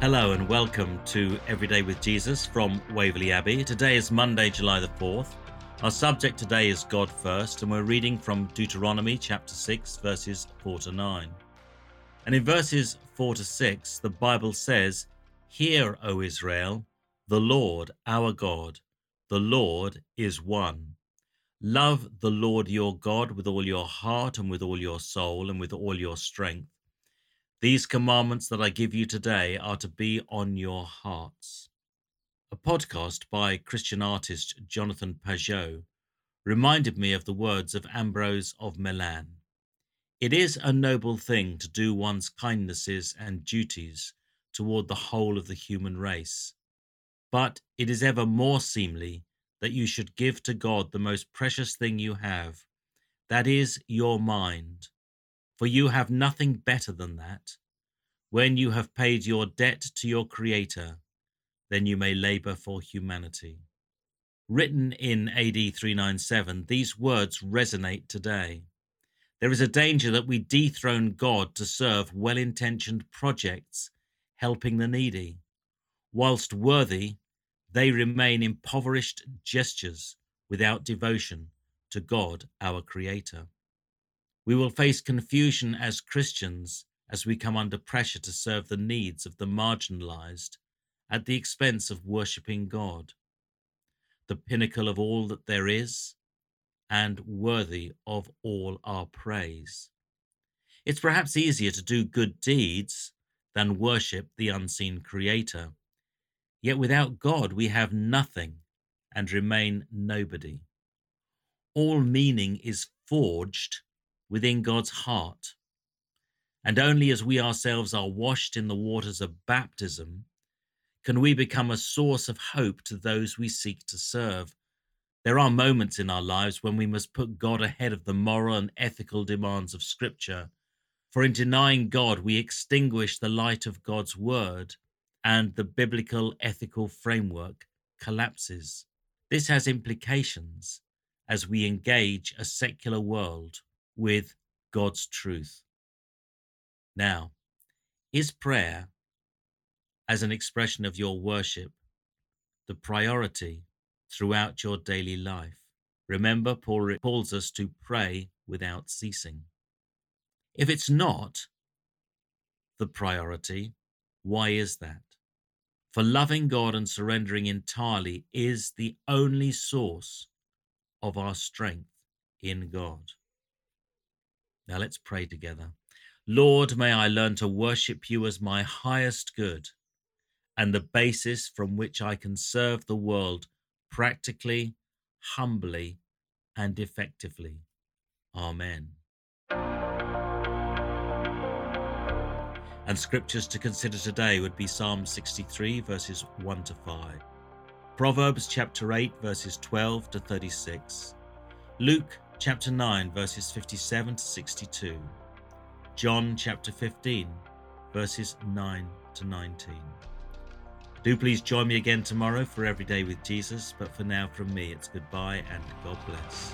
Hello and welcome to Everyday with Jesus from Waverley Abbey. Today is Monday, July the 4th. Our subject today is God first, and we're reading from Deuteronomy chapter 6, verses 4 to 9. And in verses 4 to 6, the Bible says, Hear, O Israel, the Lord our God, the Lord is one. Love the Lord your God with all your heart and with all your soul and with all your strength. These commandments that I give you today are to be on your hearts. A podcast by Christian artist Jonathan Pageau reminded me of the words of Ambrose of Milan. It is a noble thing to do one's kindnesses and duties toward the whole of the human race, but it is ever more seemly that you should give to God the most precious thing you have, that is, your mind for you have nothing better than that. When you have paid your debt to your Creator, then you may labor for humanity. Written in AD 397, these words resonate today. There is a danger that we dethrone God to serve well intentioned projects helping the needy. Whilst worthy, they remain impoverished gestures without devotion to God, our Creator. We will face confusion as Christians as we come under pressure to serve the needs of the marginalized at the expense of worshipping God, the pinnacle of all that there is and worthy of all our praise. It's perhaps easier to do good deeds than worship the unseen Creator. Yet without God, we have nothing and remain nobody. All meaning is forged within God's heart. And only as we ourselves are washed in the waters of baptism can we become a source of hope to those we seek to serve. There are moments in our lives when we must put God ahead of the moral and ethical demands of Scripture. For in denying God, we extinguish the light of God's Word, and the biblical ethical framework collapses. This has implications as we engage a secular world with God's truth. Now, is prayer as an expression of your worship the priority throughout your daily life? Remember, Paul calls us to pray without ceasing. If it's not the priority, why is that? For loving God and surrendering entirely is the only source of our strength in God. Now let's pray together. Lord, may I learn to worship you as my highest good and the basis from which I can serve the world practically, humbly, and effectively. Amen. And scriptures to consider today would be Psalm 63, verses 1 to 5, Proverbs chapter 8, verses 12 to 36, Luke chapter 9, verses 57 to 62, John chapter 15, verses 9 to 19. Do please join me again tomorrow for Every Day with Jesus, but for now, from me, it's goodbye and God bless.